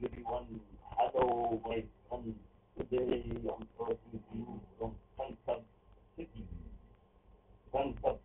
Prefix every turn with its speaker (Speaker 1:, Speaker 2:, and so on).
Speaker 1: give one hello, my son. today I'm talking to you from Sunset City. Sunset